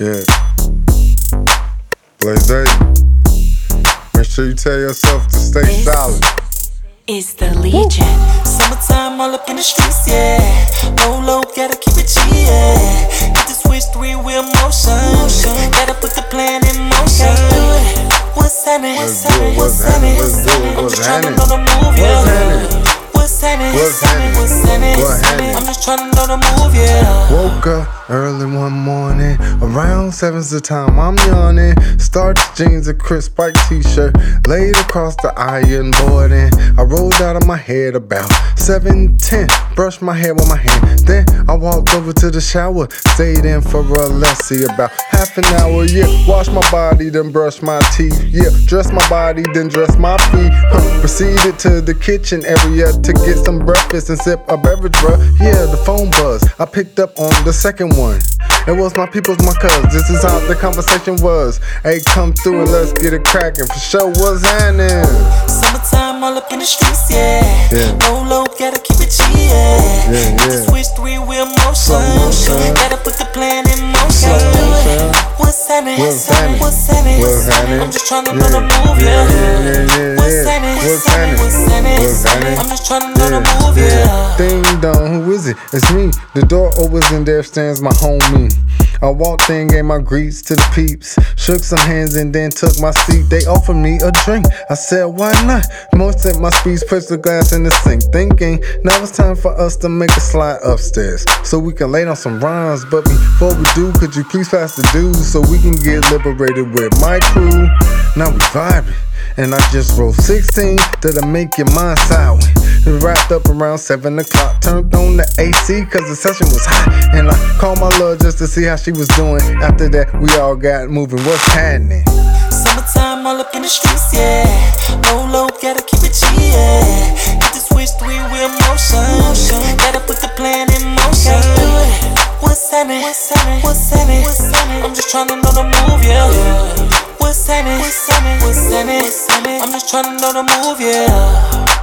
Yeah. Blaze Make sure you tell yourself to stay It's- solid. It's the Legion. Summertime all up in the streets, yeah. Low, low, gotta keep it G, yeah. Get the switch three wheel motion. Gotta put the plan in motion. What's happening? Do it. What's happening? Let's do it. I'm What's just trying to happening? know the move, yeah. What's happening? What's happening? What's happening? What's happening? Happening? I'm just trying to know the move, up early one morning, around seven's the time I'm yawning. Starched jeans, a crisp white t-shirt, laid across the iron board, and I rolled out of my head about seven ten. Brushed my hair with my hand, then I walked over to the shower, stayed in for a let's see about half an hour. Yeah, washed my body, then brushed my teeth. Yeah, dressed my body, then dressed my feet. Huh, proceeded to the kitchen area to get some breakfast and sip a beverage, bruh. Yeah, the phone buzz. I picked up on the second one. It was my people's, my cuz. This is how the conversation was. Hey, come through and let's get it cracking. For sure, what's happening? Summertime all up in the streets, yeah. Yeah. Low, low, gotta keep it G, yeah. Yeah, yeah. switch three wheel motion. motion. Gotta What's happening? What's happening? What's happening? I'm just trying to Yeah. the move, yeah. Yeah, yeah, yeah, yeah, What's happening? What's happening? What's happening? I'm just trying to the Yeah, move, yeah. Ding dong, who is it? It's me. The door opens and there stands my homie. I walked in, gave my greets to the peeps, shook some hands and then took my seat. They offered me a drink. I said, why not? Moistened my speech, pushed the glass in the sink, thinking now it's time for us to make a slide upstairs so we can lay down some rhymes. But before we do, could you please pass the dues so we can get liberated with my crew? Now we vibing. And I just rolled 16 that'll make your mind sour. It wrapped up around 7 o'clock. Turned on the AC cause the session was hot. And I called my love just to see how she was doing. After that, we all got moving. What's happening? Summertime all up in the streets, yeah. Low, low, gotta keep it G, yeah. Get the switch three wheel motion. Gotta put the plan in motion. What's happening? What's happening? What's happening? What's happening? I'm just trying to know the move, yeah. What's happening? What's happening? What's happening? I'm just trying to know the move, yeah.